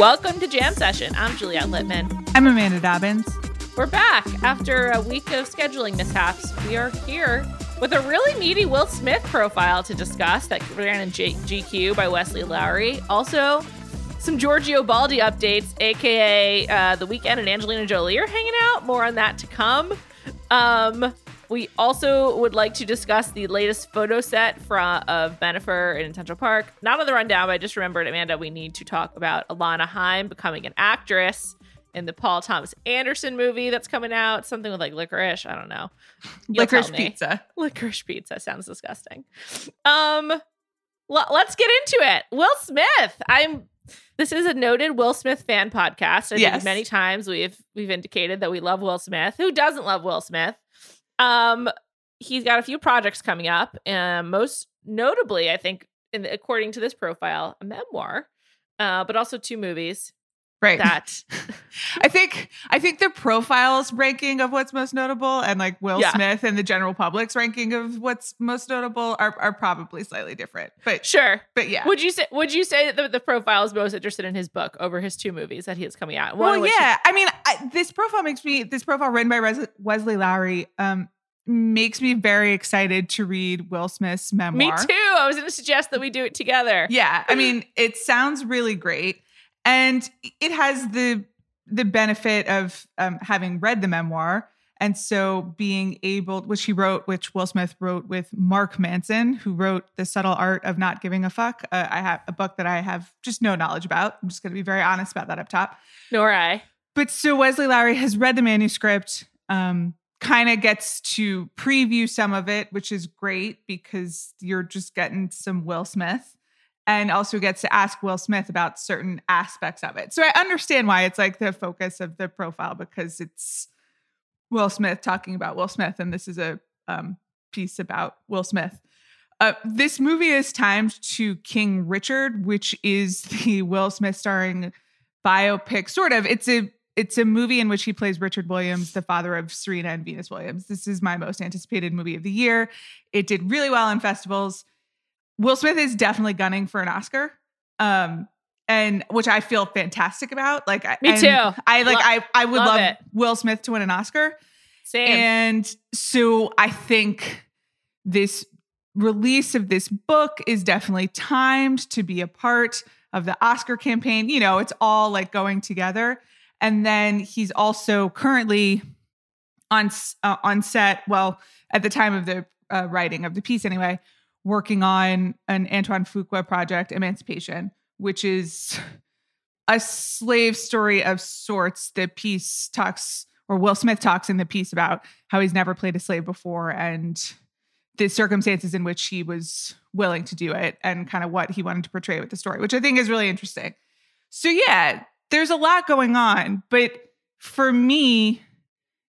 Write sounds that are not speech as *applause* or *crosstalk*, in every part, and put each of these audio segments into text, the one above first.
Welcome to Jam Session. I'm Juliet Litman. I'm Amanda Dobbins. We're back after a week of scheduling mishaps. We are here with a really meaty Will Smith profile to discuss that ran in G- GQ by Wesley Lowery. Also, some Giorgio Baldi updates, aka uh, The Weeknd and Angelina Jolie are hanging out. More on that to come. Um, we also would like to discuss the latest photo set from of Bennifer in Central Park. Not on the rundown, but I just remembered, Amanda, we need to talk about Alana Haim becoming an actress in the Paul Thomas Anderson movie that's coming out. Something with like licorice. I don't know. You'll Licorice pizza. Licorice pizza sounds disgusting. Um, l- let's get into it. Will Smith. I'm. This is a noted Will Smith fan podcast. I think Yes. many times we've we've indicated that we love Will Smith. Who doesn't love Will Smith? Um, he's got a few projects coming up, and most notably, I think, in according to this profile, a memoir, uh, but also two movies Right. that *laughs* I think I think the profiles ranking of what's most notable and like Will Yeah. Smith and the general public's ranking of what's most notable are, are probably slightly different. But sure. but yeah. Would you say would you say that the, the profile is most interested in his book over his two movies that he is coming out? Well, yeah. I mean, I, this profile makes me this profile written by Res- Wesley Lowery um makes me very excited to read Will Smith's memoir. me too. I was going to suggest that we do it together. Yeah, I mean, it sounds really great, and it has the the benefit of um, having read the memoir, and so being able, which he wrote, which Will Smith wrote with Mark Manson, who wrote The Subtle Art of Not Giving a Fuck. Uh, I have a book that I have just no knowledge about. I'm just going to be very honest about that up top. Nor I. But so Wesley Lowery has read the manuscript, um, kind of gets to preview some of it, which is great because you're just getting some Will Smith and also gets to ask Will Smith about certain aspects of it. So I understand why it's like the focus of the profile because it's Will Smith talking about Will Smith, and this is a um, piece about Will Smith. Uh, this movie is timed to King Richard, which is *laughs* the Will Smith starring biopic, sort of. It's a it's a movie in which he plays Richard Williams, the father of Serena and Venus Williams. This is my most anticipated movie of the year. It did really well in festivals. Will Smith is definitely gunning for an Oscar. Um and which I feel fantastic about. Like I- Me too. I like Lo- I I would love love. Will Smith to win an Oscar. Same. And so I think this release of this book is definitely timed to be a part of the Oscar campaign. You know, it's all like going together. And then he's also currently on uh, on set. Well, at the time of the uh, writing of the piece, anyway, working on an Antoine Fuqua project, Emancipation, which is a slave story of sorts. The piece talks, or Will Smith talks in the piece about how he's never played a slave before and the circumstances in which he was willing to do it and kind of what he wanted to portray with the story, which I think is really interesting. So, yeah, there's a lot going on. But for me,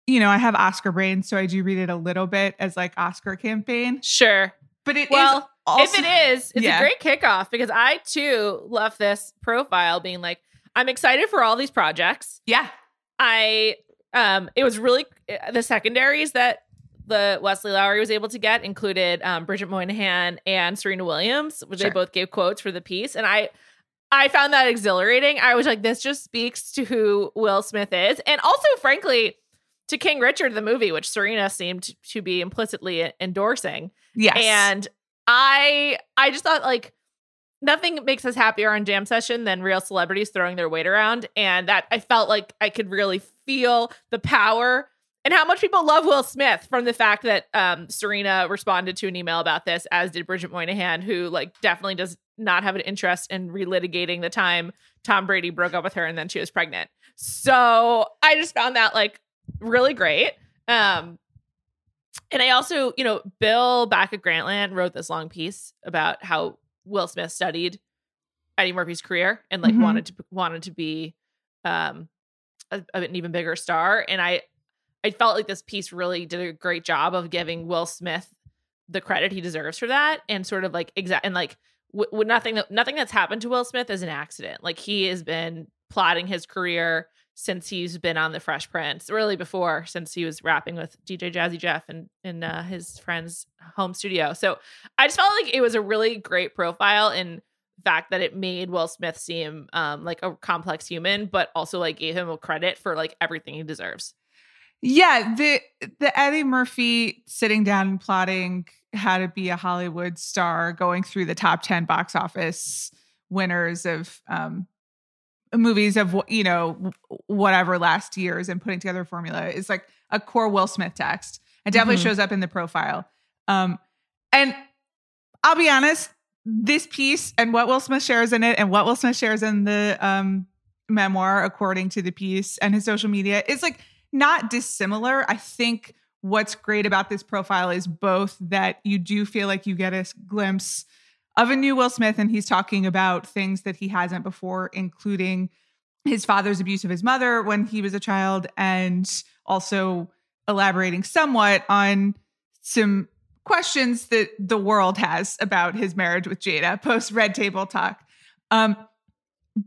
you know, I have Oscar brain, so I do read it a little bit as like Oscar campaign. Sure. But it well, is also, if it is, it's Yeah. a great kickoff because I too love this profile being like, I'm excited for all these projects. yeah, I um it was really the secondaries that the Wesley Lowery was able to get included um, Bridget Moynahan and Serena Williams, which Sure. they both gave quotes for the piece, and I I found that exhilarating. I was like, this just speaks to who Will Smith is, and also, frankly, to King Richard the movie, which Serena seemed to be implicitly endorsing. yes, And I I just thought like nothing makes us happier on jam session than real celebrities throwing their weight around. And that I felt like I could really feel the power and how much people love Will Smith from the fact that um, Serena responded to an email about this, as did Bridget Moynahan, who like definitely does not have an interest in relitigating the time Tom Brady broke up with her and then she was pregnant. So I just found that like really great. Um, and I also, you know, Bill back at Grantland wrote this long piece about how Will Smith studied Eddie Murphy's career and like Mhm. wanted to wanted to be um a, an even bigger star. And I I felt like this piece really did a great job of giving Will Smith the credit he deserves for that and sort of like exact and like w- w- nothing that nothing that's happened to Will Smith is an accident. Like he has been plotting his career since he's been on the Fresh Prince, really before, since he was rapping with DJ Jazzy Jeff and in uh, his friend's home studio. So I just felt like it was a really great profile in fact that it made Will Smith seem um, like a complex human, but also like gave him a credit for like everything he deserves. Yeah, the the Eddie Murphy sitting down and plotting how to be a Hollywood star, going through the top ten box office winners of um, movies of you know whatever last years and putting together a formula is like a core Will Smith text. It definitely Mhm. shows up in the profile. Um, and I'll be honest, this piece and what Will Smith shares in it and what Will Smith shares in the um, memoir, according to the piece and his social media, is like not dissimilar. I think what's great about this profile is both that you do feel like you get a glimpse of a new Will Smith and he's talking about things that he hasn't before, including his father's abuse of his mother when he was a child and also elaborating somewhat on some questions that the world has about his marriage with Jada post Red Table Talk. Um,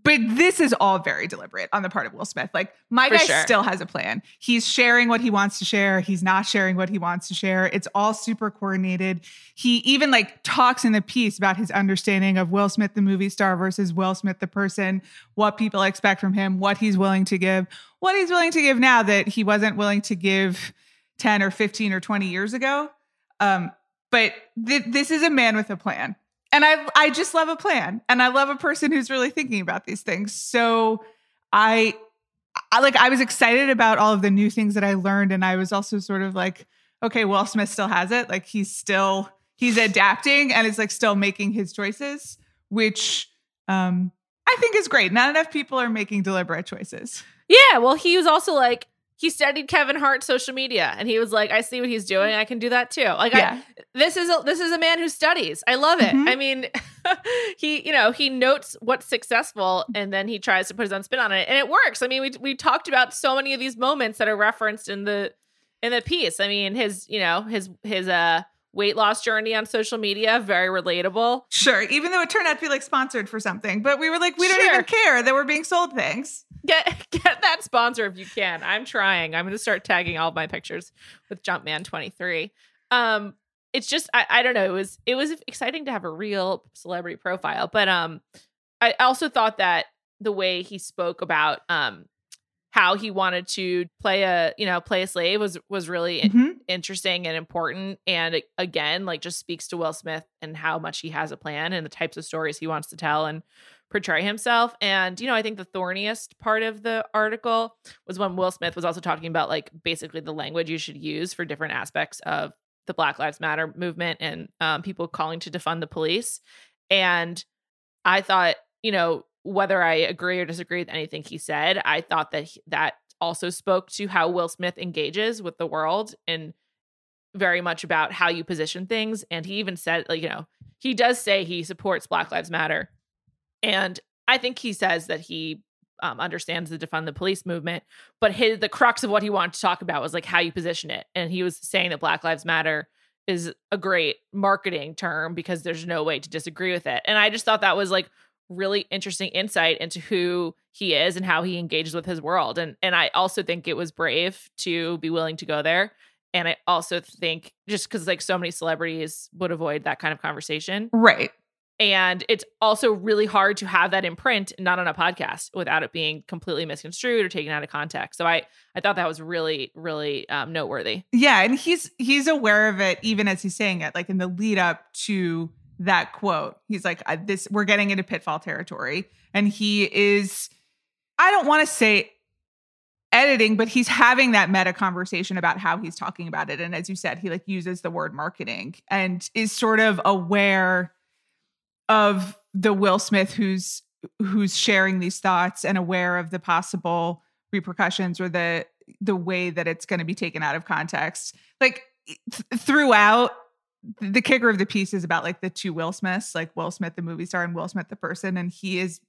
but this is all very deliberate on the part of Will Smith. Like my For guy sure. still has a plan. He's sharing what he wants to share. He's not sharing what he wants to share. It's all super coordinated. He even like talks in the piece about his understanding of Will Smith the movie star versus Will Smith the person, what people expect from him, what he's willing to give, what he's willing to give now that he wasn't willing to give 10 or 15 or 20 years ago. Um, but th- this is a man with a plan. And I I just love a plan. And I love a person who's really thinking about these things. So I I like I was excited about all of the new things that I learned and I was also sort of like okay, Will Smith still has it. Like he's still he's adapting and is like still making his choices, which um I think is great. Not enough people are making deliberate choices. Yeah, well, he was also like he studied Kevin Hart's social media, and he was like, "I see what he's doing. I can do that too." Like, Yeah. I, this is a, this is a man who studies. I love it. Mhm. I mean, *laughs* he you know he notes what's successful, and then he tries to put his own spin on it, and it works. I mean, we we talked about so many of these moments that are referenced in the in the piece. I mean, his you know his his uh weight loss journey on social media very relatable. Sure, even though it turned out to be like sponsored for something, but we were like, we don't Sure. even care that we're being sold things. Get *laughs* get that sponsor if you can. I'm trying. I'm going to start tagging all of my pictures with Jumpman 23. Um, it's just I, I don't know. It was it was exciting to have a real celebrity profile, but um, I also thought that the way he spoke about um how he wanted to play a you know play a slave was was really in- Mhm. interesting and important and it, again like just speaks to will smith and how much he has a plan and the types of stories he wants to tell and portray himself and you know i think the thorniest part of the article was when will smith was also talking about like basically the language you should use for different aspects of the black lives matter movement and um, people calling to defund the police and i thought you know whether I agree or disagree with anything he said, I thought that he, that also spoke to how Will Smith engages with the world and very much about how you position things. And he even said, like, you know, he does say he supports Black Lives Matter. And I think he says that he um, understands the defund the police movement, but his the crux of what he wanted to talk about was like how you position it. And he was saying that Black Lives Matter is a great marketing term because there's no way to disagree with it. And I just thought that was like really interesting insight into who he is and how he engages with his world. And and I also think it was brave to be willing to go there. And I also think just because like so many celebrities would avoid that kind of conversation. Right. And it's also really hard to have that in print, not on a podcast, without it being completely misconstrued or taken out of context. So I I thought that was really, really um, noteworthy. Yeah, and he's he's aware of it even as he's saying it, like in the lead up to that quote. He's like, "This we're getting into pitfall territory," and he is. I don't want to say editing, but he's having that meta conversation about how he's talking about it. And as you said, he like uses the word marketing and is sort of aware of the Will Smith who's who's sharing these thoughts and aware of the possible repercussions or the the way that it's going to be taken out of context. Like th- throughout the kicker of the piece is about like the two Will Smiths, like Will Smith the movie star and Will Smith the person and he is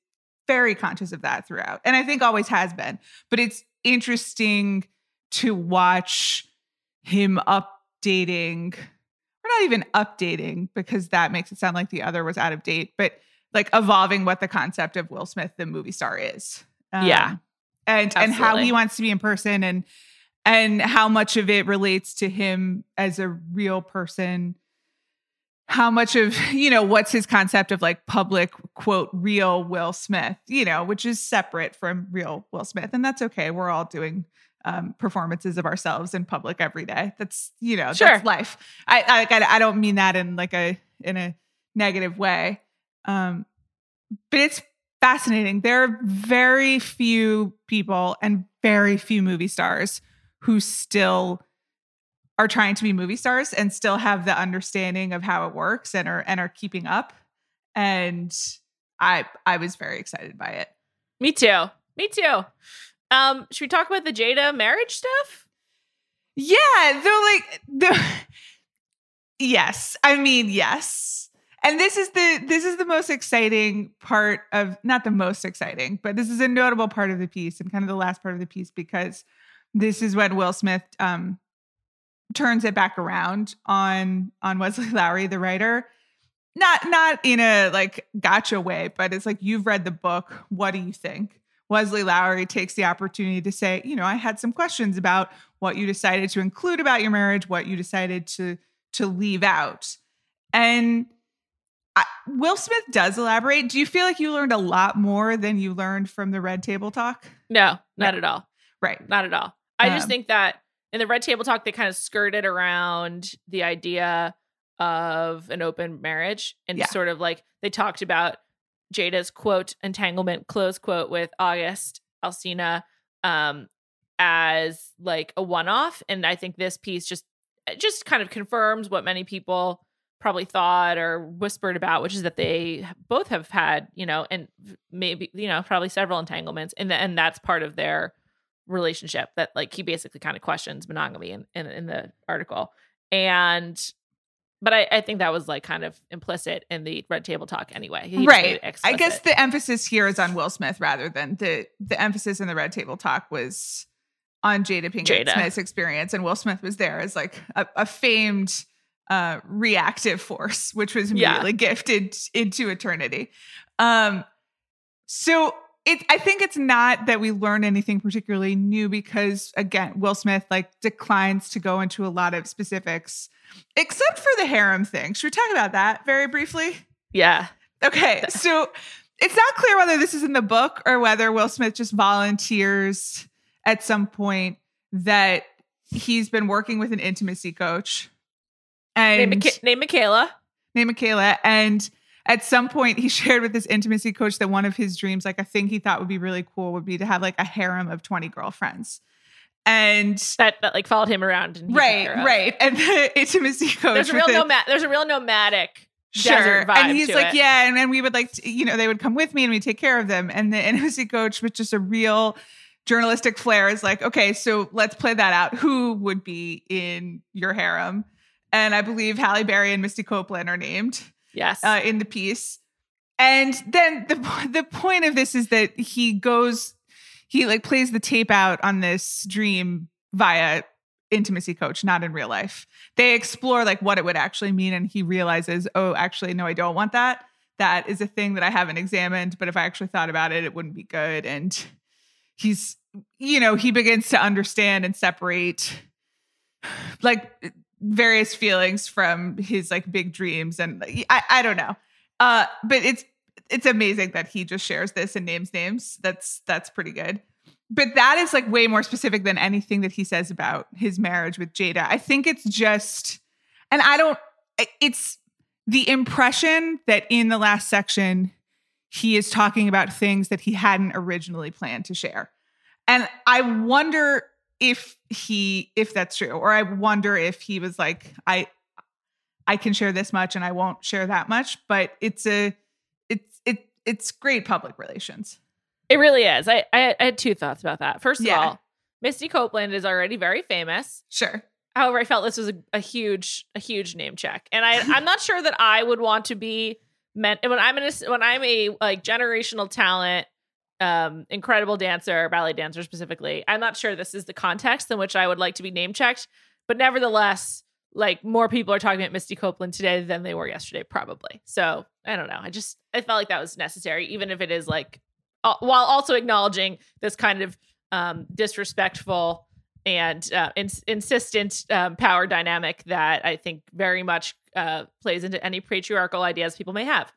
very conscious of that throughout. And I think always has been. But it's interesting to watch him updating or not even updating because that makes it sound like the other was out of date, but like evolving what the concept of Will Smith the movie star is. Yeah. Um, and and how he wants to be in person and and how much of it relates to him as a real person how much of you know what's his concept of like public quote real will smith you know which is separate from real will smith and that's okay we're all doing um, performances of ourselves in public every day that's you know Sure. that's life I, I I I don't mean that in like a in a negative way um but it's fascinating there are very few people and very few movie stars who still are trying to be movie stars and still have the understanding of how it works and are and are keeping up and i i was very excited by it Me too. Me too. Um, should we talk about the Jada marriage stuff? yeah they're like the yes i mean yes. And this is the this is the most exciting part of not the most exciting but this is a notable part of the piece and kind of the last part of the piece because this is when will smith um turns it back around on on wesley lowery the writer. Not not in a like gotcha way but it's like you've read the book. What do you think wesley lowery takes the opportunity to say you know i had some questions about what you decided to include about your marriage what you decided to to leave out and I, will smith does elaborate do you feel like you learned a lot more than you learned from the red table talk No, not No. at all. right Not at all. I just Um, think that in the red table talk, they kind of skirted around the idea of an open marriage and Yeah. sort of like they talked about Jada's quote entanglement close quote with August Alsina um as like a one off and I think this piece just just kind of confirms what many people probably thought or whispered about which is that they both have had you know and maybe you know probably several entanglements and th- and that's part of their relationship that like he basically kind of questions monogamy in, in in the article. And but I, I think that was like kind of implicit in the red table talk anyway He right i guess the emphasis here is on will smith rather than the the emphasis in the red table talk was on jada pinkett Jada. smith's experience and will smith was there as like a, a famed uh reactive force which was Yeah. immediately gifted into eternity um so it i think it's not that we learn anything particularly new because again will smith like declines to go into a lot of specifics except for the harem thing should we talk about that very briefly yeah Okay, *laughs* so it's not clear whether this is in the book or whether Will Smith just volunteers at some point that he's been working with an intimacy coach and Name, Micha- name Michaela. named Michaela. And at some point, he *laughs* shared with this intimacy coach that one of his dreams, like a thing he thought would be really cool, would be to have like a harem of 20 girlfriends. And That, that like followed him around. And right, right. And the *laughs* intimacy coach. There's a real nomad. There's a real nomadic Sure. vibe And he's like, it. yeah. And then we would like, to, you know, they would come with me and we take care of them. And the intimacy coach with just a real journalistic flair is like, okay, so let's play that out. Who would be in your harem? And I believe Halle Berry and Misty Copeland are named Yes. uh, in the piece. And then the *laughs* the point of this is that he goes, he like plays the tape out on this dream via intimacy coach, not in real life. They explore like what it would actually mean, and he realizes, oh, actually, no, I don't want that. That is a thing that I haven't examined, but if I actually thought about it, it wouldn't be good. And he's, you know, he begins to understand and separate *sighs* like various feelings from his like big dreams and I, I don't know. Uh but it's it's amazing that he just shares this and names names. That's that's pretty good. But that is like way more specific than anything that he says about his marriage with jada. I think it's just and i don't it's the impression that in the last section he is talking about things that he hadn't originally planned to share. And i wonder if he if that's true or i wonder if he was like i i can share this much and i won't share that much but it's a it's it it's great public relations It really is. I, I I had two thoughts about that. First of Yeah. all, Misty Copeland is already very famous. sure However, I felt this was a, a huge a huge name check, and I I'm not sure that I would want to be meant when I'm in a, when I'm a like generational talent, um, incredible dancer, ballet dancer specifically. I'm not sure this is the context in which I would like to be name checked, but nevertheless, like more people are talking about Misty Copeland today than they were yesterday, probably. So I don't know. I just I felt like that was necessary, even if it is like uh, while also acknowledging this kind of um, disrespectful and uh, ins- insistent um, power dynamic that I think very much uh, plays into any patriarchal ideas people may have.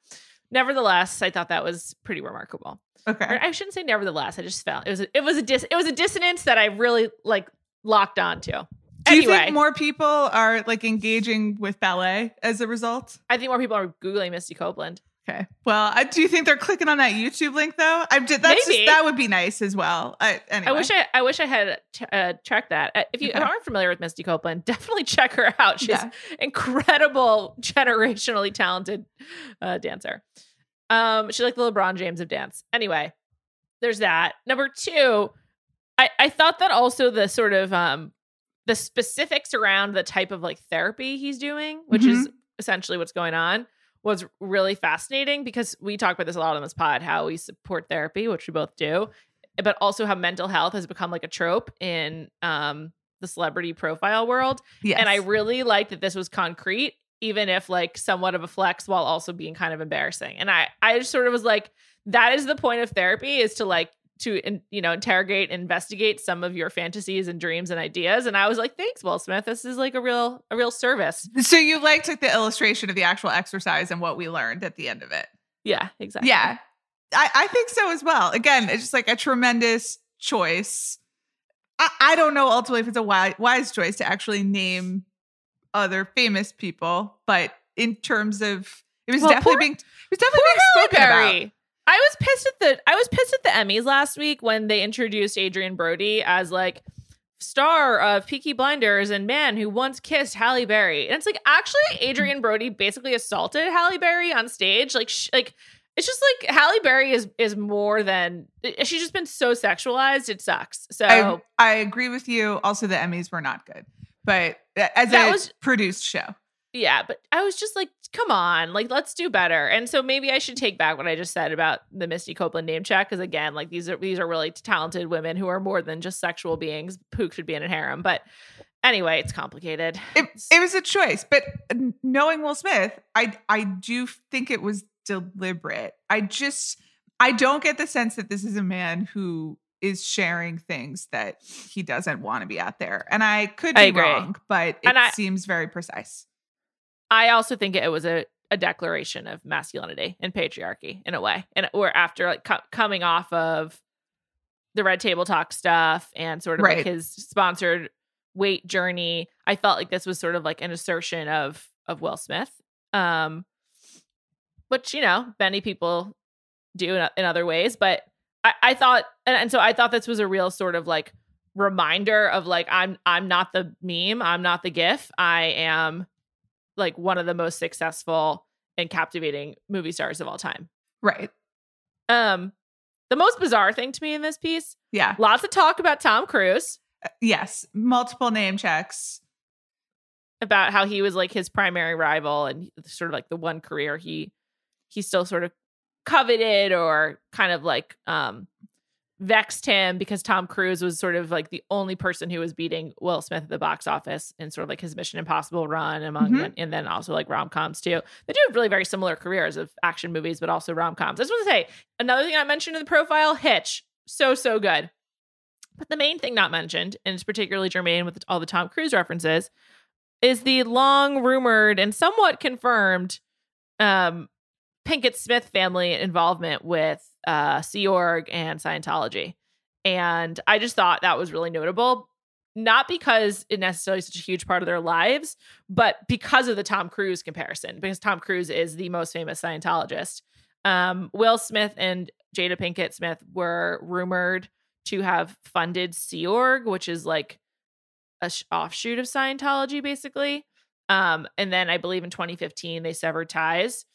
Nevertheless, I thought that was pretty remarkable. Or okay I shouldn't say nevertheless. I just felt it was a, it was a dis- it was a dissonance that I really like locked onto. do you Anyway, think more people are like engaging with ballet as a result I think more people are googling Misty Copeland. Okay well I, do you think they're clicking on that youtube link though i did that's just that would be nice as well I, anyway. I wish I I wish I had t- uh, checked that. Uh, If you Okay. aren't familiar with Misty Copeland, *laughs* definitely check her out. She's Yeah. incredible, generationally talented uh, dancer. Um, she's like the LeBron James of dance. Anyway, there's that. Number two, I I thought that also the sort of um the specifics around the type of like therapy he's doing, which is essentially what's going on, was really fascinating because we talk about this a lot on this pod how we support therapy, which we both do, but also how mental health has become like a trope in um the celebrity profile world. yes. And I really like that this was concrete, even if like somewhat of a flex while also being kind of embarrassing. And I I just sort of was like, that is the point of therapy is to like to in, you know interrogate investigate some of your fantasies and dreams and ideas and i was like thanks will smith this is like a real a real service so you liked like the illustration of the actual exercise and what we learned at the end of it yeah exactly Yeah. I, I think so as well. Again, it's just like a tremendous choice. I, I don't know ultimately if it's a wise, wise choice to actually name other famous people, but in terms of it was Well, definitely poor- being it was definitely being Halle spoken about. I was pissed at the I was pissed at the Emmys last week when they introduced Adrien Brody as like star of Peaky Blinders and man who once kissed Halle Berry. And it's like actually Adrien mm. Brody basically assaulted Halle Berry on stage. Like sh- like it's just like Halle Berry is is more than eh, eh, she's just been so sexualized. It sucks. So I, I agree with you. Also, the Emmys were not good, but eh, as That a was- produced show, yeah, but I was just like, come on, like let's do better. And so maybe I should take back what I just said about the Misty Copeland name check because again, like these are these are really talented women who are more than just sexual beings who should be in a harem. But anyway, it's complicated. it, it was a choice. But knowing Will Smith, I I do think it was deliberate. I just I don't get the sense that this is a man who is sharing things that he doesn't want to be out there. And I could be I wrong, but it I- seems very precise. I also think it was a, a declaration of masculinity and patriarchy in a way, and we're after like co- coming off of the Red Table Talk stuff and sort of Right. like his sponsored weight journey. I felt like this was sort of like an assertion of of Will Smith. Um which, you know, many people do in, in other ways, but I, I thought and, and so I thought this was a real sort of like reminder of like I'm I'm not the meme, I'm not the gif. I am like one of the most successful and captivating movie stars of all time. Right. Um the most bizarre thing to me in this piece, Yeah. lots of talk about Tom Cruise, Yes. Multiple name checks. about how he was like his primary rival and sort of like the one career he he still sort of coveted or kind of like um vexed him because Tom Cruise was sort of like the only person who was beating Will Smith at the box office in sort of like his Mission Impossible run among Mhm. and then also like rom coms too. They do have really very similar careers of action movies, but also rom coms. I just want to say another thing I mentioned in the profile: Hitch, so so good. But the main thing not mentioned, and it's particularly germane with all the Tom Cruise references, is the long rumored and somewhat confirmed um, Pinkett Smith family involvement with uh, Sea Org and Scientology. And I just thought that was really notable, not because it necessarily is such a huge part of their lives, but because of the Tom Cruise comparison, because Tom Cruise is the most famous Scientologist. Um, Will Smith and Jada Pinkett Smith were rumored to have funded Sea Org, which is like a sh- offshoot of Scientology, basically. Um, and then I believe in 2015 they severed ties.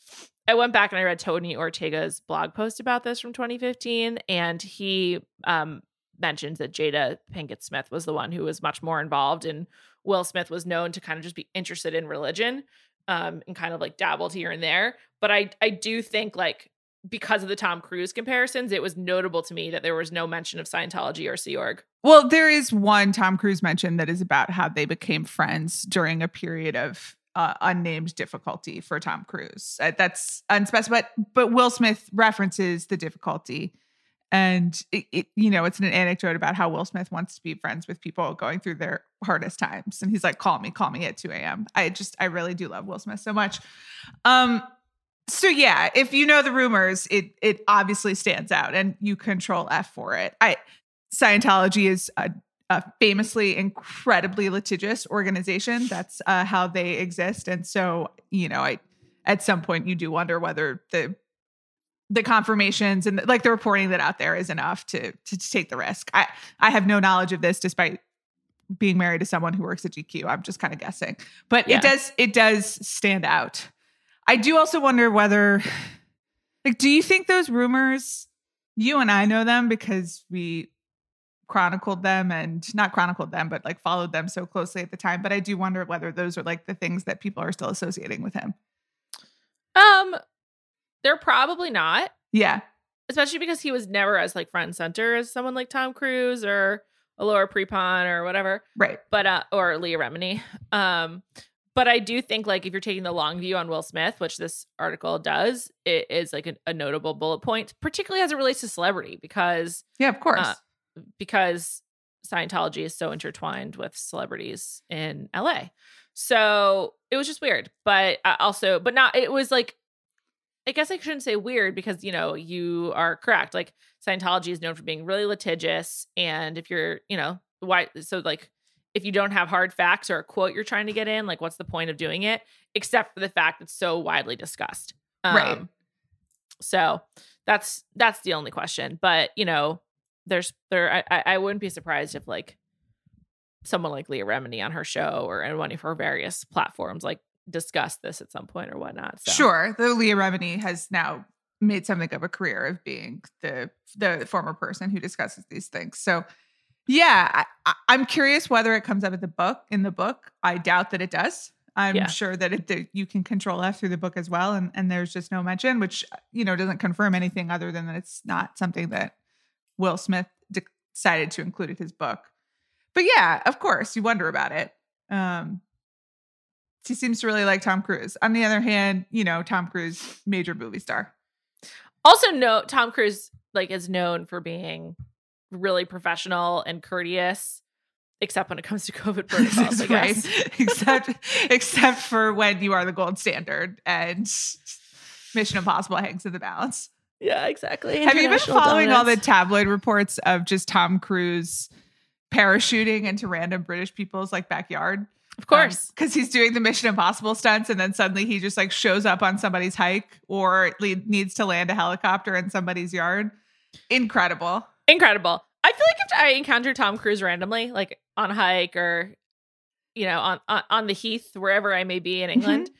I went back and I read Tony Ortega's blog post about this from 2015, and he um, that Jada Pinkett Smith was the one who was much more involved, and Will Smith was known to kind of just be interested in religion um, and kind of like dabbled here and there. But I I do think like because of the Tom Cruise comparisons, it was notable to me that there was no mention of Scientology or Sea Org. Well, there is one Tom Cruise mention that is about how they became friends during a period of uh, unnamed difficulty for Tom Cruise. Uh, that's unspecified, but Will Smith references the difficulty. And it, it, you know, it's an anecdote about how Will Smith wants to be friends with people going through their hardest times. And he's like, call me, call me at 2 a.m. I just, I really do love Will Smith so much. Um, so yeah, if you know the rumors, it it obviously stands out and you control F for it. I Scientology is a, a famously incredibly litigious organization. That's uh, how they exist, and so you know, I at some point you do wonder whether the the confirmations and like the reporting that out there is enough to, to to take the risk. I I have no knowledge of this, despite being married to someone who works at GQ. I'm just kind of guessing, but Yeah. it does it does stand out. I do also wonder whether, like, do you think those rumors? You and I know them because we chronicled them and not chronicled them, but like followed them so closely at the time. But I do wonder whether those are like the things that people are still associating with him. Um, they're probably not, Yeah. especially because he was never as like front and center as someone like Tom Cruise or Laura Prepon or whatever. Right. But uh, or Leah Remini. Um, but I do think like if you're taking the long view on Will Smith, which this article does, it is like a, a notable bullet point, particularly as it relates to celebrity, because Yeah, of course. Uh, because Scientology is so intertwined with celebrities in LA. So it was just weird, but uh, also, but not, it was like, I guess I shouldn't say weird because, you know, you are correct. Like Scientology is known for being really litigious. And if you're, you know, why, so like, if you don't have hard facts or a quote you're trying to get in, like, what's the point of doing it? Except for the fact it's so widely discussed. Right. So that's that's the only question. But you know, there's there I I wouldn't be surprised if like someone like Leah Remini on her show or in one of her various platforms like discussed this at some point or whatnot. So Sure. Though Leah Remini has now made something of a career of being the the former person who discusses these things. So yeah, I, I'm curious whether it comes up at the book in the book. I doubt that it does. I'm Yeah. sure that it that you can control F through the book as well, and and there's just no mention, which you know doesn't confirm anything other than that it's not something that Will Smith decided to include in his book. But yeah, of course, you wonder about it. Um, he seems to really like Tom Cruise. On the other hand, you know, Tom Cruise, major movie star. also no Tom Cruise like is known for being really professional and courteous, except when it comes to *laughs* COVID protocols. I guess. *laughs* except except for when you are the gold standard and Mission Impossible hangs in the balance. Yeah, exactly. Have you been following all the tabloid reports of just Tom Cruise parachuting into random British people's like backyard? Of course. Um, because he's doing the Mission Impossible stunts, and then suddenly he just like shows up on somebody's hike or le- needs to land a helicopter in somebody's yard. Incredible. Incredible. I feel like if I encounter Tom Cruise randomly, like on a hike or, you know, on on, on the heath, wherever I may be in mm-hmm. England,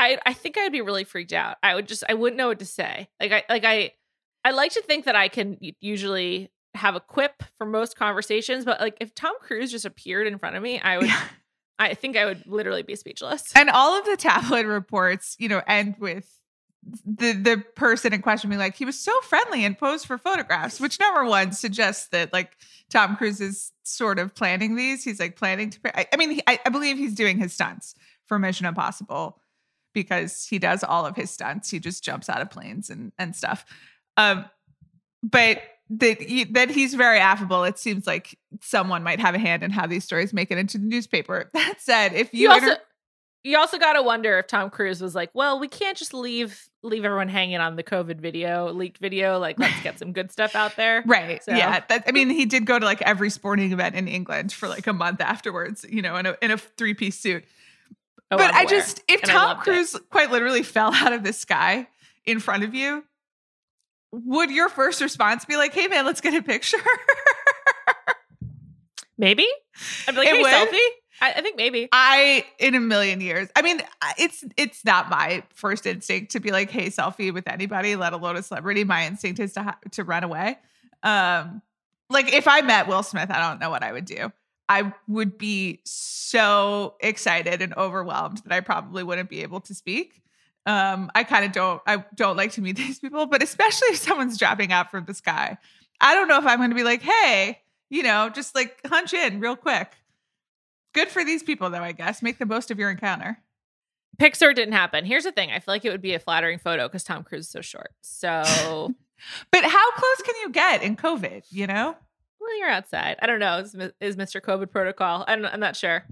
I I think I'd be really freaked out. I would just I wouldn't know what to say. Like I like I I like to think that I can usually have a quip for most conversations, but like if Tom Cruise just appeared in front of me, I would I think I would literally be speechless. And all of the tabloid reports, you know, end with the the person in question being like, he was so friendly and posed for photographs, which number one suggests that like Tom Cruise is sort of planning these. He's like planning to. I, I mean, he, I, I believe he's doing his stunts for Mission Impossible because he does all of his stunts. He just jumps out of planes and and stuff. Um, but that he, that he's very affable. It seems like someone might have a hand in how these stories make it into the newspaper. *laughs* That said, if you You also inter- you also got to wonder if Tom Cruise was like, "Well, we can't just leave leave everyone hanging on the COVID video, leaked video. Like, let's get some good stuff out there." *laughs* Right. So- Yeah. That, I mean, he did go to like every sporting event in England for like a month afterwards, you know, in a in a three piece suit. Oh, but I just, if And Tom loved it. Cruise quite literally *laughs* fell out of the sky in front of you, would your first response be like, "Hey, man, let's get a picture"? maybe I'd be like, It "Hey, would? selfie." I, I think maybe. I, in a million years, I mean, it's it's not my first instinct to be like, "Hey, selfie" with anybody, let alone a celebrity. My instinct is to ha- to run away. Um, like if I met Will Smith, I don't know what I would do. I would be so excited and overwhelmed that I probably wouldn't be able to speak. Um, I kind of don't I don't like to meet *laughs* these people, but especially if someone's dropping out from the sky. I don't know if I'm going to be like, "Hey, you know, just like hunch in real quick." Good for these people though, I guess. Make the most of your encounter. Pixar didn't happen. Here's the thing: I feel like it would be a flattering photo because Tom Cruise is so short. So, *laughs* But how close can you get in COVID, you know? You're outside. I don't know. Is, is Mr. COVID protocol? I'm, I'm not sure.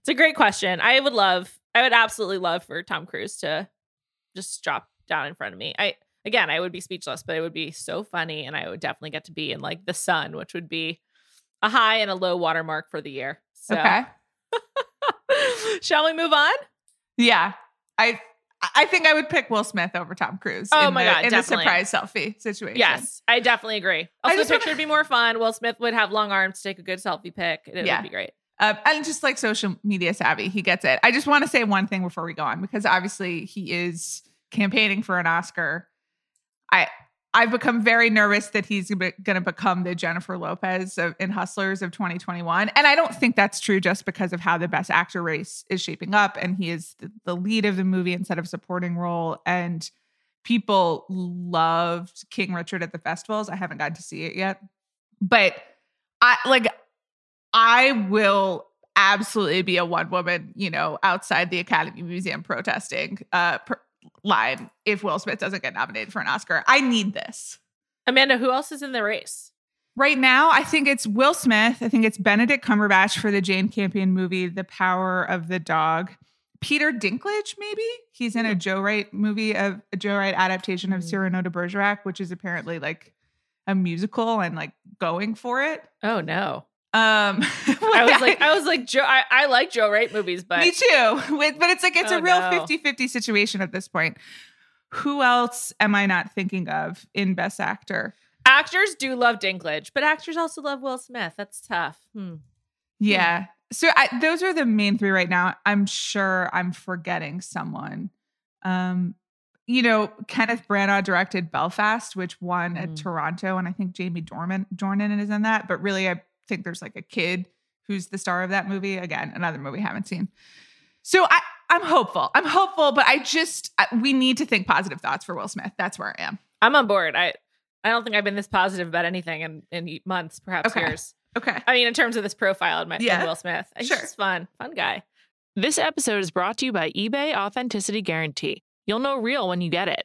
It's a great question. I would love. I would absolutely love for Tom Cruise to just drop down in front of me. I again, I would be speechless, but it would be so funny, and I would definitely get to be in like the sun, which would be a high and a low watermark for the year. So, Okay. *laughs* shall we move on? Yeah. I I think I would pick Will Smith over Tom Cruise. Oh my the, God, in definitely. a surprise selfie situation. Yes, I definitely agree. Also, the picture would be more fun. Will Smith would have long arms to take a good selfie pic. It Yeah. would be great. Um, and just like social media savvy, he gets it. I just want to say one thing before we go on because obviously he is campaigning for an Oscar. I I've become very nervous that he's going to become the Jennifer Lopez of, in Hustlers of 2021, and I don't think that's true just because of how the Best Actor race is shaping up, and he is the, lead of the movie instead of supporting role, and people loved King Richard at the festivals. I haven't gotten to see it yet, but I like I will absolutely be a one woman, you know, outside the Academy Museum protesting uh line if Will Smith doesn't get nominated for an Oscar. I need this. Amanda, who else is in the race? Right now, I think it's Will Smith. I think it's Benedict Cumberbatch for the Jane Campion movie, The Power of the Dog. Peter Dinklage, maybe he's in a Joe Wright movie of a Joe Wright adaptation of Mm. Cyrano de Bergerac, which is apparently like a musical and like going for it. Oh no, Um, *laughs* I was like, I was like, Joe. I, I like Joe Wright movies, but Me too. *laughs* With- But it's like it's Oh, a real no. 50-50 situation at this point. Who else am I not thinking of in Best Actor? actors do love Dinklage, but actors also love Will Smith. That's tough. Hmm. Yeah. So I, those are the main three right now. I'm sure I'm forgetting someone. Um, you know, Kenneth Branagh directed Belfast, which won at Mm. Toronto, and I think Jamie Dorman Dornan is in that. But really, I think there's like a kid who's the star of that movie. Again, another movie I haven't seen. So I, I'm hopeful. I'm hopeful, but I just I, we need to think positive thoughts for Will Smith. That's where I am. I'm on board. I I don't think I've been this positive about anything in in months, perhaps Okay. years. Okay. I mean, in terms of this profile of my Yeah. friend Will Smith, he's Sure. just fun, fun guy. This episode is brought to you by eBay Authenticity Guarantee. You'll know real when you get it.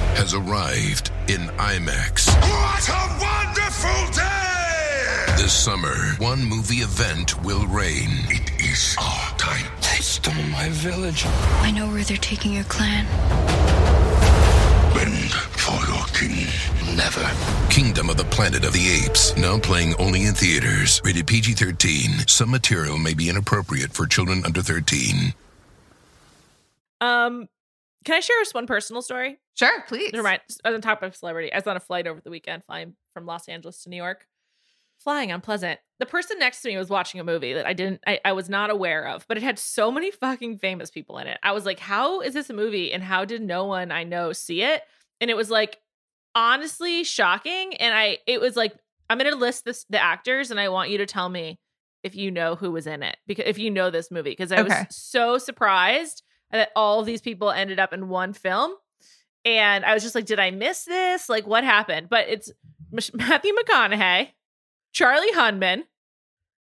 has arrived in IMAX. What a wonderful day! This summer, one movie event will reign. It is our time. They stole my village. I know where they're taking your clan. Bend for your king. Never. Kingdom of the Planet of the Apes, now playing only in theaters. Rated PG 13. Some material may be inappropriate for children under 13. Um, can I share just one personal story? Sure, please. Never mind. On the topic of celebrity, I was on a flight over the weekend flying from Los Angeles to New York. Flying unpleasant. The person next to me was watching a movie that I didn't, I, I was not aware of, but it had so many fucking famous people in it. I was like, how is this a movie and how did no one I know see it? And it was like honestly shocking. And I, it was like, I'm going to list this, the actors and I want you to tell me if you know who was in it because if you know this movie, because I Okay. was so surprised that all of these people ended up in one film. And I was just like, did I miss this? Like, what happened? But it's *laughs* Matthew McConaughey, Charlie Hunnam,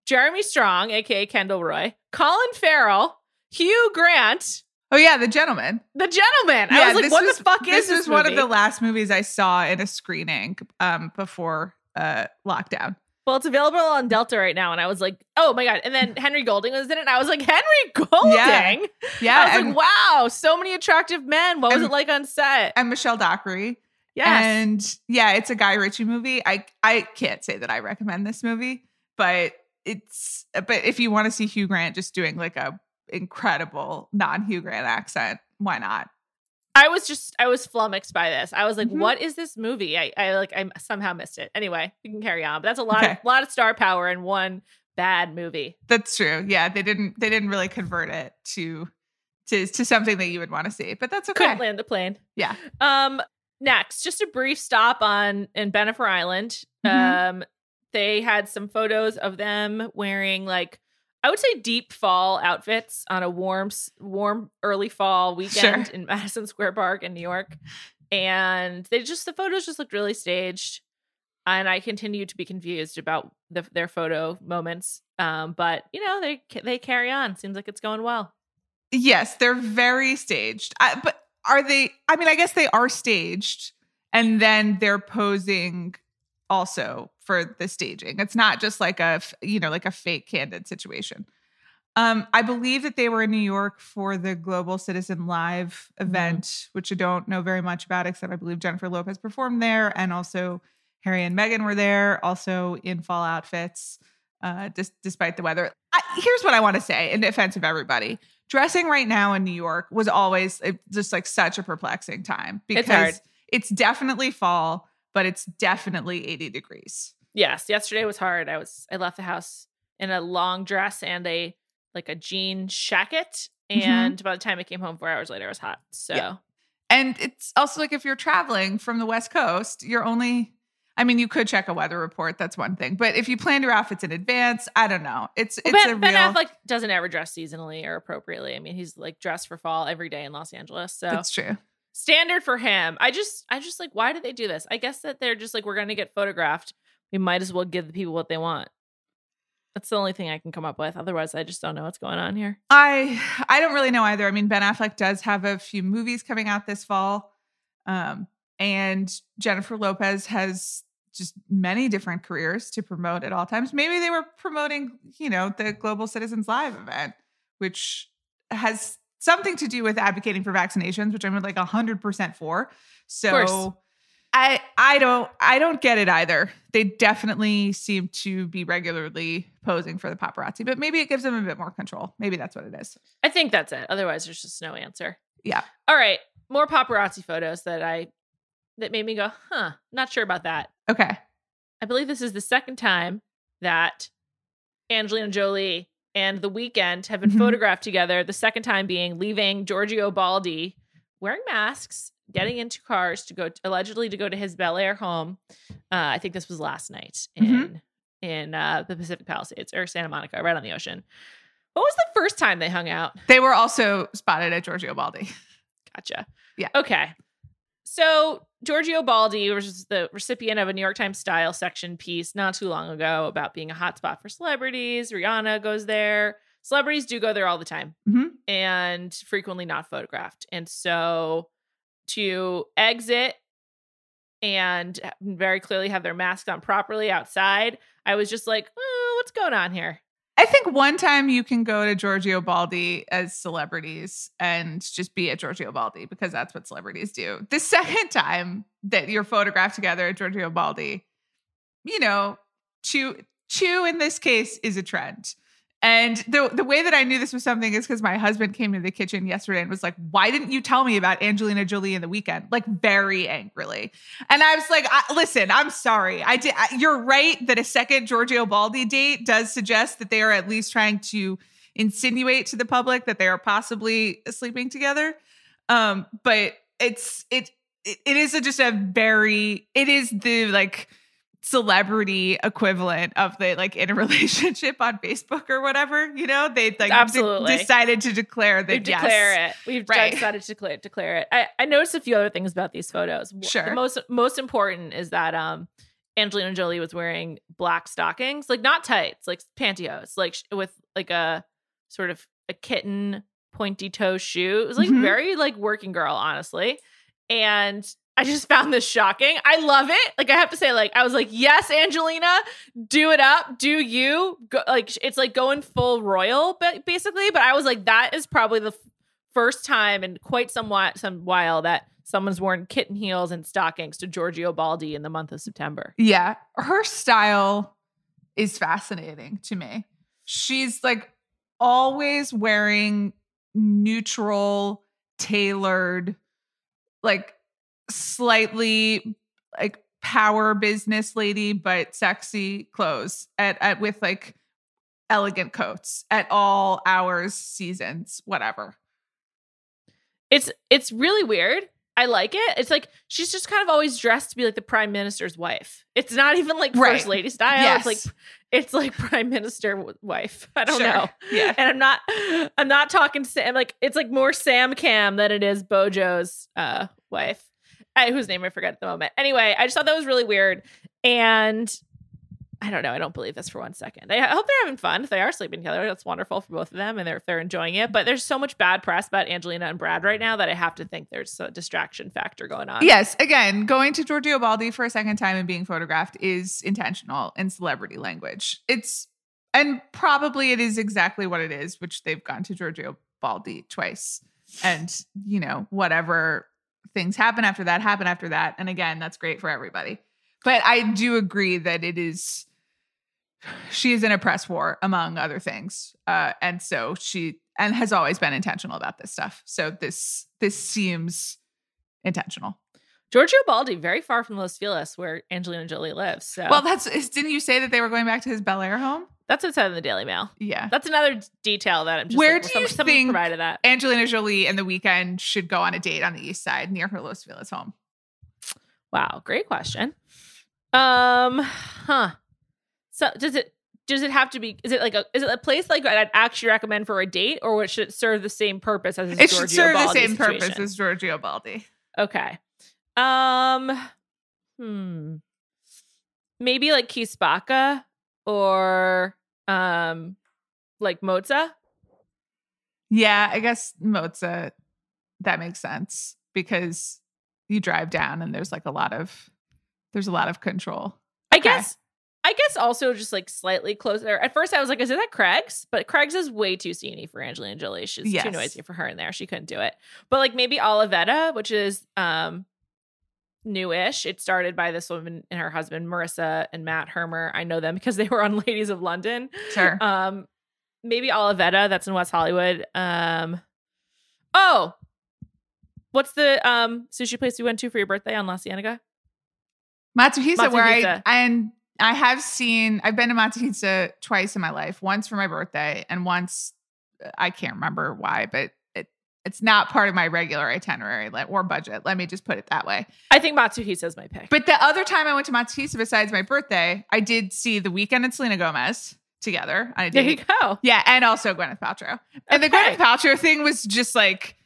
Jeremy Strong, aka Kendall Roy, Colin Farrell, Hugh Grant, Oh yeah, the gentleman. the gentleman. I was like, this what was- the fuck this is this? is one of the last movies I saw in a screening um before uh lockdown. Well, it's available on Delta right now, and I was like, oh my god! And then *laughs* Henry Golding was in it, and I was like, Henry *laughs* Golding. Yeah. Yeah, I was and, like, wow, so many attractive men. What was and- it like on set? and Michelle Dockery. Yes. And yeah, it's a Guy Ritchie movie. I I can't say that I recommend this movie, but it's but if you want to see Hugh Grant just doing like a incredible non Hugh Grant accent, why not? I was just I was flummoxed by this. I was like, Mhm. "What is this movie?" I, I like I somehow missed it. Anyway, we can carry on. But that's a lot Okay. of lot of star power in one bad movie. That's true. Yeah, they didn't they didn't really convert it to to to something that you would want to see, but that's okay. Couldn't land the plane. Yeah. Um next, just a brief stop on in Bennifer Island. Mhm. Um they had some photos of them wearing like I would say deep fall outfits on a warm warm early fall weekend Sure. in *laughs* Madison Square Park in New York. And they just the photos just looked really staged. And I continue to be confused about the, their photo moments. Um, but you know, they they carry on. Seems like it's going well. Yes, they're very staged. I, but are they? I mean, I guess they are staged, and then they're posing also for the staging. It's not just like a you know like a fake candid situation. Um, I believe that they were in New York for the Global Citizen Live event, which I don't know very much about, except I believe Jennifer Lopez performed there, and also Harry and Meghan were there, also in fall outfits, uh, dis- despite the weather. I, here's what I want to say in defense of everybody dressing right now in New York was always just like such a perplexing time because It's it's definitely fall, but it's definitely 80 degrees. Yes, yesterday was hard. I was I left the house in a long dress and a like a jean jacket, Mhm. and by the time I came home four hours later, it was hot. So Yeah. And it's also like if you're traveling from the West Coast, you're only, I mean, you could check a weather report. That's one thing. But if you planned your outfits in advance, I don't know. It's, Well, it's ben, a ben real, Affleck doesn't ever dress seasonally or appropriately. I mean, he's like dressed for fall every day in Los Angeles. So that's true. standard for him. I just I just like why do they do this? I guess that they're just like we're gonna get photographed. We might as well give the people what they want. That's the only thing I can come up with. Otherwise, I just don't know what's going on here. I I don't really know either. I mean, Ben Affleck does have a few movies coming out this fall. Um, and Jennifer Lopez has just many different careers to promote at all times. Maybe they were promoting, you know, the Global Citizens Live event, which has something to do with advocating for vaccinations, which I'm like 100% for. So I I don't I don't get it either. They definitely seem to be regularly posing for the paparazzi, but maybe it gives them a bit more control. Maybe that's what it is. I think that's it. Otherwise, there's just no answer. Yeah. All right. More paparazzi photos that I that made me go, huh, not sure about that. Okay. I believe this is the second time that Angelina Jolie and The Weeknd have been Mhm. photographed together. The second time being leaving Giorgio Baldi wearing masks, getting into cars to go allegedly to go to his Bel Air home. Uh, I think this was last night in Mhm. in uh, the Pacific Palisades or Santa Monica, right on the ocean. What was the first time they hung out? They were also spotted at Giorgio Baldi. *laughs* Gotcha. Yeah. Okay. So Giorgio Baldi was the recipient of a New York Times style section piece not too long ago about being a hotspot for celebrities. Rihanna goes there. Celebrities do go there all the time Mhm. and frequently not photographed. And so to exit and very clearly have their masks on properly outside, I was just like, oh, what's going on here? I think one time you can go to Giorgio Baldi as celebrities and just be at Giorgio Baldi because that's what celebrities do. The *laughs* second time that you're photographed together at Giorgio Baldi, you know, chew chew in this case is a trend. And the the way that I knew this was something is because my husband came to the kitchen yesterday and was like, "Why didn't you tell me about Angelina Jolie in the Weeknd?" Like very angrily. And I was like, I, "Listen, I'm sorry. I did. I, you're right that a second Giorgio Baldi date does suggest that they are at least trying to insinuate to the public that they are possibly sleeping together. Um, but it's it it, is a, just a very it is the like celebrity equivalent of the like in a *laughs* relationship on Facebook or whatever, you know, they like de- Absolutely. decided to declare that we yes. declare it. We've Right. decided to declare, declare it. I, I noticed a few other things about these photos. Sure. The most most important is that um Angelina Jolie was wearing black stockings, like not tights, like pantyhose, like sh- with like a sort of a kitten pointy toe shoe. It was like Mhm. very like working girl, honestly. And I just found this shocking. I love it. Like I have to say, like I was like, yes, Angelina, do it up, do you? Go, like it's like going full royal, but basically. But I was like, that is probably the first time in quite somewhat some while that someone's worn kitten heels and stockings to Giorgio Baldi in the month of September. Yeah, her style is fascinating to me. She's like always wearing neutral, tailored, like slightly like power business lady, but sexy clothes at, at with like elegant coats at all hours, seasons, whatever. It's it's really weird. I like it. It's like she's just kind of always dressed to be like the prime minister's wife. It's not even like Right. first lady style. Yes. It's like it's like prime minister w- wife. I don't Sure. know. Yeah. And I'm not I'm not talking to Sam like it's like more Sam Cam than it is Bojo's uh wife. Whose name I forget at the moment. Anyway, I just thought that was really weird. And I don't know. I don't believe this for one second. I hope they're having fun. If they are sleeping together, that's wonderful for both of them, and they're, if they're enjoying it. But there's so much bad press about Angelina and Brad right now that I have to think there's a distraction factor going on. Yes, again, going to Giorgio Baldi for a second time and being photographed is intentional in celebrity language. It's and probably it is exactly what it is, which they've gone to Giorgio Baldi twice. And, you know, whatever things happen after that, happen after that. And again, that's great for everybody. But I do agree that it is *sighs* she is in a press war among other things. Uh and so she and has always been intentional about this stuff. So this this seems intentional. Giorgio Baldi, very far from Los Feliz, where Angelina Jolie lives. So Well, that's didn't you say that they were going back to his Bel Air home? That's what's said in the Daily Mail. Yeah. That's another detail that I'm just Where like, do some- you someone think- provided that? Angelina Jolie and the Weeknd should go on a date on the east side near her Los Feliz home. Wow, great question. Um, huh. So does it does it have to be? Is it like a is it a place like I'd actually recommend for a date, or what should it serve the same purpose as? a It should Giorgio serve the Baldi same purpose as Giorgio Baldi. Okay. Um. Hmm. Maybe like Key or um like Mozza. Yeah, I guess Mozza, that makes sense because you drive down and there's like a lot of there's a lot of control. I Okay. guess I guess also just like slightly closer. At first I was like, is that Craig's? But Craig's is way too sceney for Angelina Jolie. She's too noisy for her in there. She couldn't do it. But like maybe Olivetta, which is um newish. It started by this woman and her husband, Marissa and Matt Hermer. I know them *laughs* because they were on Ladies of London. Sure. Um, maybe Olivetta, that's in West Hollywood. Um, oh, what's the um sushi place we went to for your birthday on La Cienega? Matsuhisa, where I and I have seen I've been to Matsuhisa twice in my life. Once for my birthday and once uh, I can't remember why, but it's not part of my regular itinerary or budget. Let me just put it that way. I think Matsuhisa is my pick. But the other time I went to Matsuhisa besides my birthday, I did see The Weeknd and Selena Gomez together on a there you go. Yeah, and also Gwyneth Paltrow. And the Gwyneth Paltrow thing was just like,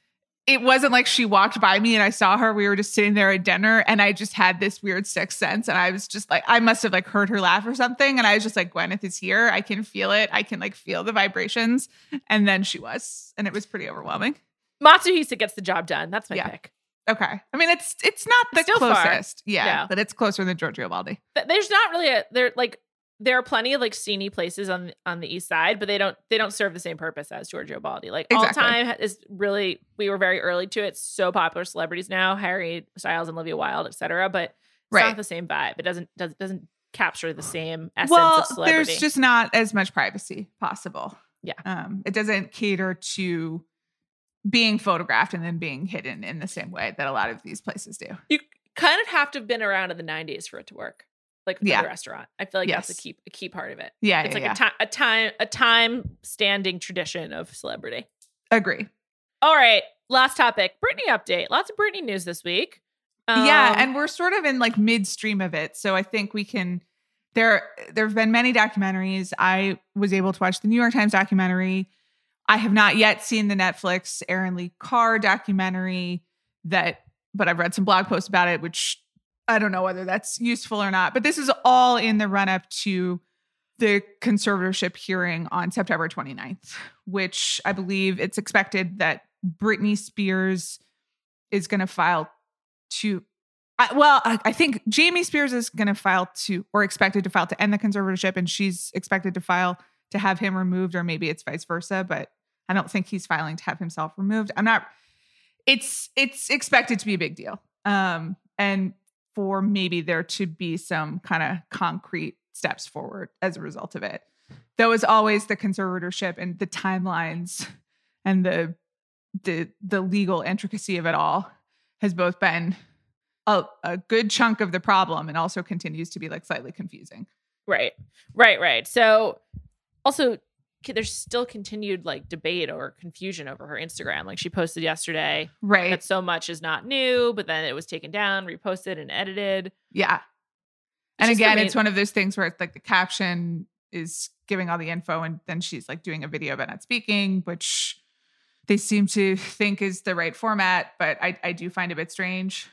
it wasn't like she walked by me and I saw her. We were just sitting there at dinner, and I just had this weird sixth sense, and I was just like, I must have like heard her laugh or something, and I was just like, Gwyneth is here. I can feel it. I can like feel the vibrations, and then she was, and it was pretty overwhelming. Matsuhisa gets the job done. That's my Yeah. pick. Okay, I mean it's it's not the Still far. closest, yeah, but it's closer than Giorgio Baldi. There's not really a there like there are plenty of like sceney places on on the east side, but they don't they don't serve the same purpose as Giorgio Baldi. Like all time is really we were very early to it. It's so popular celebrities now, Harry Styles and Olivia Wilde, etc. But it's Right. not the same vibe. It doesn't doesn't doesn't capture the same essence well, of celebrity. there's just not as much privacy possible. Yeah. Um, it doesn't cater to being photographed and then being hidden in the same way that a lot of these places do. you kind of have to have been around in the 90s for it to work. Like Yeah. the restaurant. I feel like that's a key a key part of it. Yeah, It's yeah, like yeah. a time a time a time standing tradition of celebrity. Agree. All right, last topic. Britney update. Lots of Britney news this week. yeah, Um, and we're sort of in like midstream of it, so I think we can. There, there have been many documentaries. I was able to watch the New York Times documentary. I have not yet seen the Netflix Erin Lee Carr documentary. That, but I've read some blog posts about it, which I don't know whether that's useful or not. But this is all in the run up to the conservatorship hearing on September 29th, which I believe it's expected that Britney Spears is going to file to I, well, I, I think Jamie Spears is going to file to, or expected to file to end the conservatorship, and she's expected to file to have him removed, or maybe it's vice versa. But I don't think he's filing to have himself removed. I'm not. It's it's expected to be a big deal, um, and for maybe there to be some kind of concrete steps forward as a result of it. Though, as always, the conservatorship and the timelines and the the the legal intricacy of it all has both been a, a good chunk of the problem and also continues to be like slightly confusing. right, right, right. So also there's still continued like debate or confusion over her Instagram. Like she posted yesterday Right. that so much is not new, but then it was taken down, reposted, and edited. yeah. It's And again, it's one of those things where it's like the caption is giving all the info and then she's like doing a video but not speaking, which they seem to think is the right format, but I, I do find a bit strange.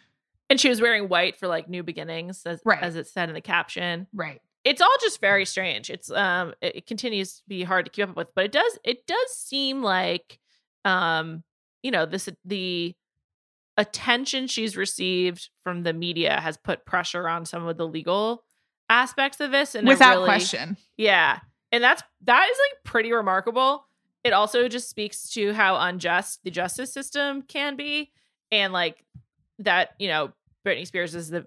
And she was wearing white for like new beginnings, as, Right. as it said in the caption. Right. It's all just very strange. It's um it, it continues to be hard to keep up with, but it does it does seem like um you know this the attention she's received from the media has put pressure on some of the legal aspects of this and it Without really- question. Yeah. And that's that is like pretty remarkable. It also just speaks to how unjust the justice system can be and like that, you know, Britney Spears is the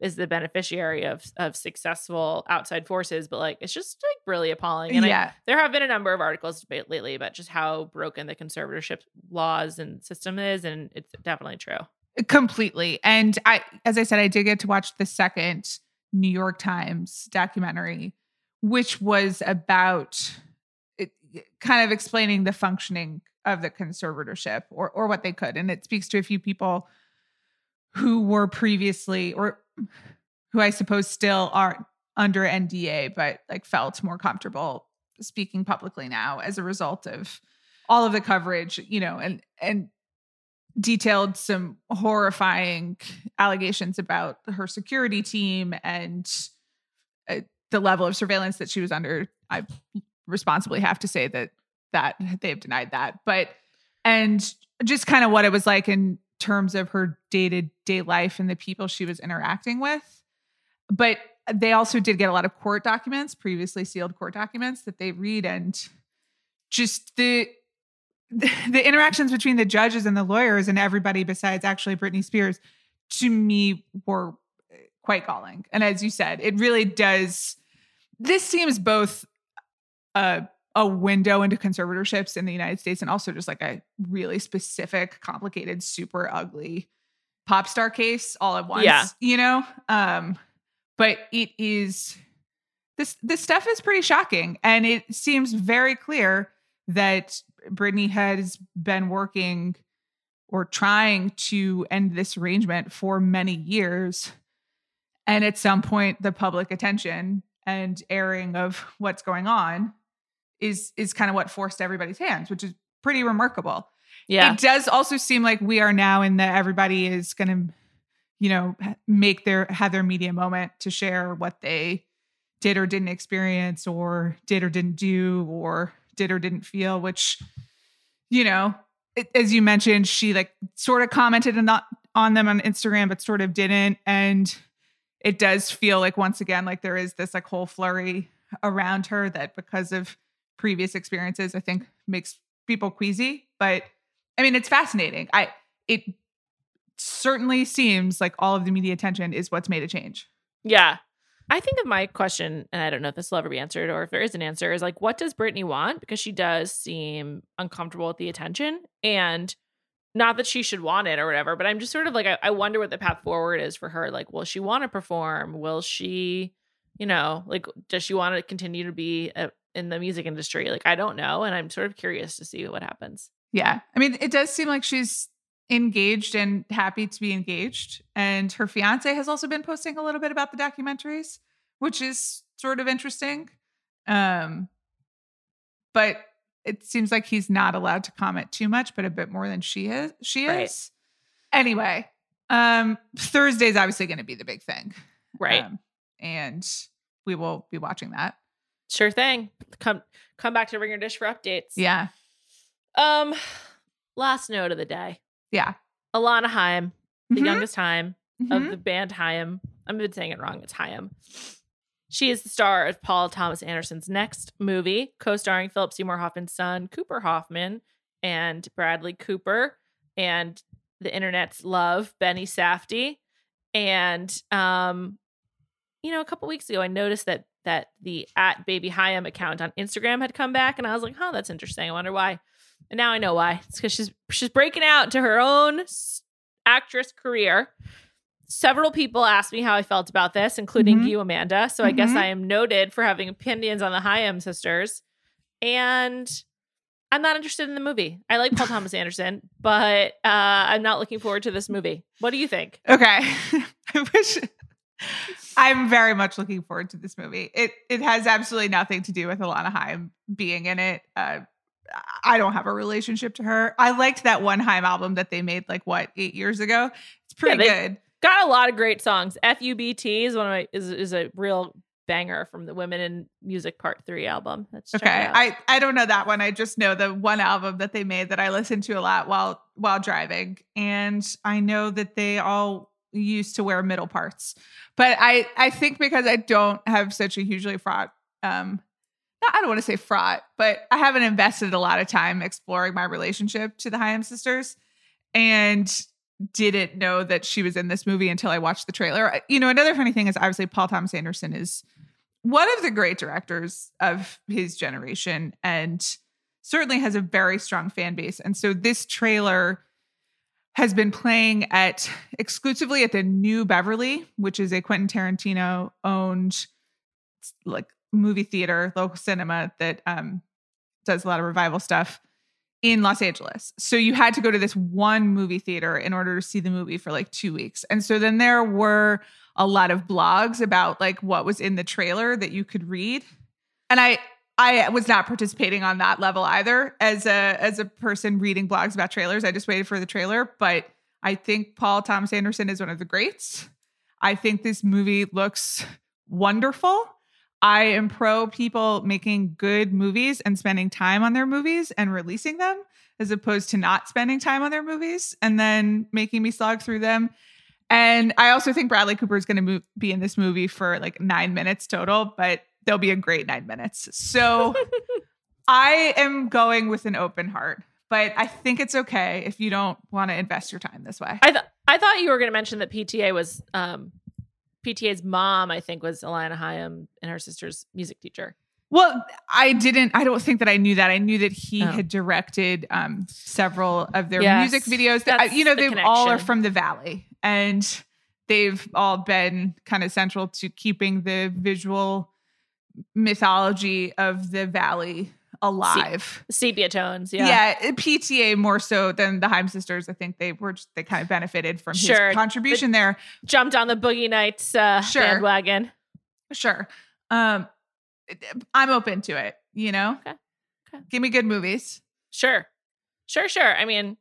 is the beneficiary of of successful outside forces, but like it's just like really appalling. And I, yeah. there have been a number of articles debate lately about just how broken the conservatorship laws and system is, and it's definitely true. completely and i as i said i did get to watch the second new york times documentary which was about it, kind of explaining the functioning of the conservatorship or or what they could and it speaks to a few people who were previously or who i suppose still are under nda but like felt more comfortable speaking publicly now as a result of all of the coverage you know and and detailed some horrifying allegations about her security team and uh, the level of surveillance that she was under. I responsibly have to say that that they've denied that. But and just kind of what it was like in terms of her day-to-day life and the people she was interacting with. But they also did get a lot of court documents, previously sealed court documents that they read and just the *laughs* the interactions between the judges and the lawyers and everybody besides actually Britney Spears to me were eh, quite galling. And as you said, it really does this seems both a a window into conservatorships in the United States and also just like a really specific, complicated, super ugly pop star case all at once. Yeah. You know? Um, but it is this this stuff is pretty shocking. And it seems very clear that Britney has been working or trying to end this arrangement for many years. And at some point, the public attention and airing of what's going on is is kind of what forced everybody's hands, which is pretty remarkable. Yeah. It does also seem like we are now in the everybody is going to, you know, make their have their media moment to share what they did or didn't experience or did or didn't do or did or didn't feel, which, you know, it, as you mentioned, she like sort of commented on, on them on Instagram, but sort of didn't. And it does feel like once again, like there is this like whole flurry around her that because of previous experiences, I think makes people queasy. But I mean, it's fascinating. I it certainly seems like all of the media attention is what's made a change. Yeah. I think of my question, and I don't know if this will ever be answered or if there is an answer, is like, what does Britney want? Because she does seem uncomfortable with the attention. And not that she should want it or whatever, but I'm just sort of like, I, I wonder what the path forward is for her. Like, will she want to perform? Will she, you know, like, does she want to continue to be a, in the music industry? Like, I don't know. And I'm sort of curious to see what happens. Yeah. I mean, it does seem like she's engaged and happy to be engaged. And her fiance has also been posting a little bit about the documentaries, which is sort of interesting. Um, but it seems like he's not allowed to comment too much, but a bit more than she is. She is. Right. Anyway, um, Thursday's obviously going to be the big thing, Right. Um, and we will be watching that. Sure thing. Come come back to Ringer Dish for updates. Yeah, Um, last note of the day. yeah. Alana Haim, the Mhm, youngest Haim mhm. of the band Haim. I've been saying it wrong. It's Haim. She is the star of Paul Thomas Anderson's next movie, co-starring Philip Seymour Hoffman's son, Cooper Hoffman, and Bradley Cooper, and the internet's love, Benny Safdie. And um, you know, a couple weeks ago, I noticed that that the at Baby Haim account on Instagram had come back, and I was like, "Oh, that's interesting. I wonder why." And now I know why. It's because she's she's breaking out to her own actress career. Several people asked me how I felt about this, including Mhm. you, Amanda. So I guess Mhm. I am noted for having opinions on the Haim sisters. And I'm not interested in the movie. I like Paul Thomas *laughs* Anderson, but uh, I'm not looking forward to this movie. What do you think? Okay. *laughs* I wish I'm very much looking forward to this movie. It it has absolutely nothing to do with Alana Haim being in it. Uh, I don't have a relationship to her. I liked that one Haim album that they made like what eight years ago. It's pretty Yeah, good. Got a lot of great songs. FUBT is one of my is is a real banger from the Women in Music Part Three album. Let's Okay. I I don't know that one. I just know the one album that they made that I listened to a lot while while driving, and I know that they all used to wear middle parts. But I I think because I don't have such a hugely fraught um not- I don't want to say fraught, but I haven't invested a lot of time exploring my relationship to the Haim sisters and didn't know that she was in this movie until I watched the trailer. You know, another funny thing is obviously Paul Thomas Anderson is one of the great directors of his generation and certainly has a very strong fan base. And so this trailer has been playing at exclusively at the New Beverly, which is a Quentin Tarantino owned like movie theater, local cinema that um does a lot of revival stuff in Los Angeles. So you had to go to this one movie theater in order to see the movie for like 2 weeks. And so then there were a lot of blogs about like what was in the trailer that you could read. And I I was not participating on that level either as a as a person reading blogs about trailers. I just waited for the trailer, but I think Paul Thomas Anderson is one of the greats. I think this movie looks wonderful. I am pro people making good movies and spending time on their movies and releasing them as opposed to not spending time on their movies and then making me slog through them. And I also think Bradley Cooper is going to be in this movie for like nine minutes total, but there'll be a great nine minutes. So I am going with an open heart, but I think it's okay if you don't want to invest your time this way. I thought I thought you were going to mention that PTA was um, PTA's mom. I think was Alana Haim and her sister's music teacher. Well, I didn't. I don't think that I knew that. I knew that he oh. had directed um, several of their yes, music videos. That I, you know, the they all are from the Valley, and they've all been kind of central to keeping the visual mythology of the Valley alive. Se- sepia tones, yeah. Yeah, PTA more so than the Haim sisters. I think they were just, they kind of benefited from sure. his contribution there. Jumped on the Boogie Nights uh, sure. bandwagon. Sure. Um, I'm open to it. You know, okay. okay. Give me good movies. Sure, sure, sure. I mean,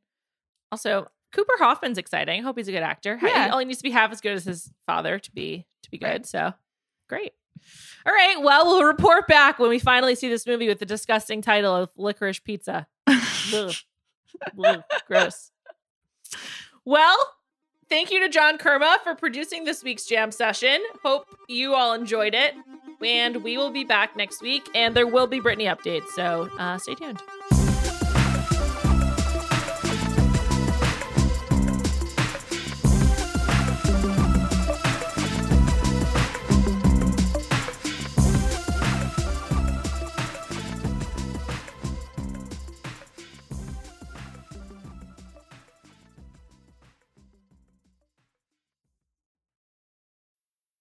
also Cooper Hoffman's exciting. I hope he's a good actor. Yeah. All he needs to be half as good as his father to be to be good. Right. So great. All right. Well, we'll report back when we finally see this movie with the disgusting title of Licorice Pizza. Ugh. *laughs* Ugh. Gross. Well, thank you to John Kerma for producing this week's jam session. Hope you all enjoyed it. And we will be back next week, and there will be Britney updates. So uh, stay tuned.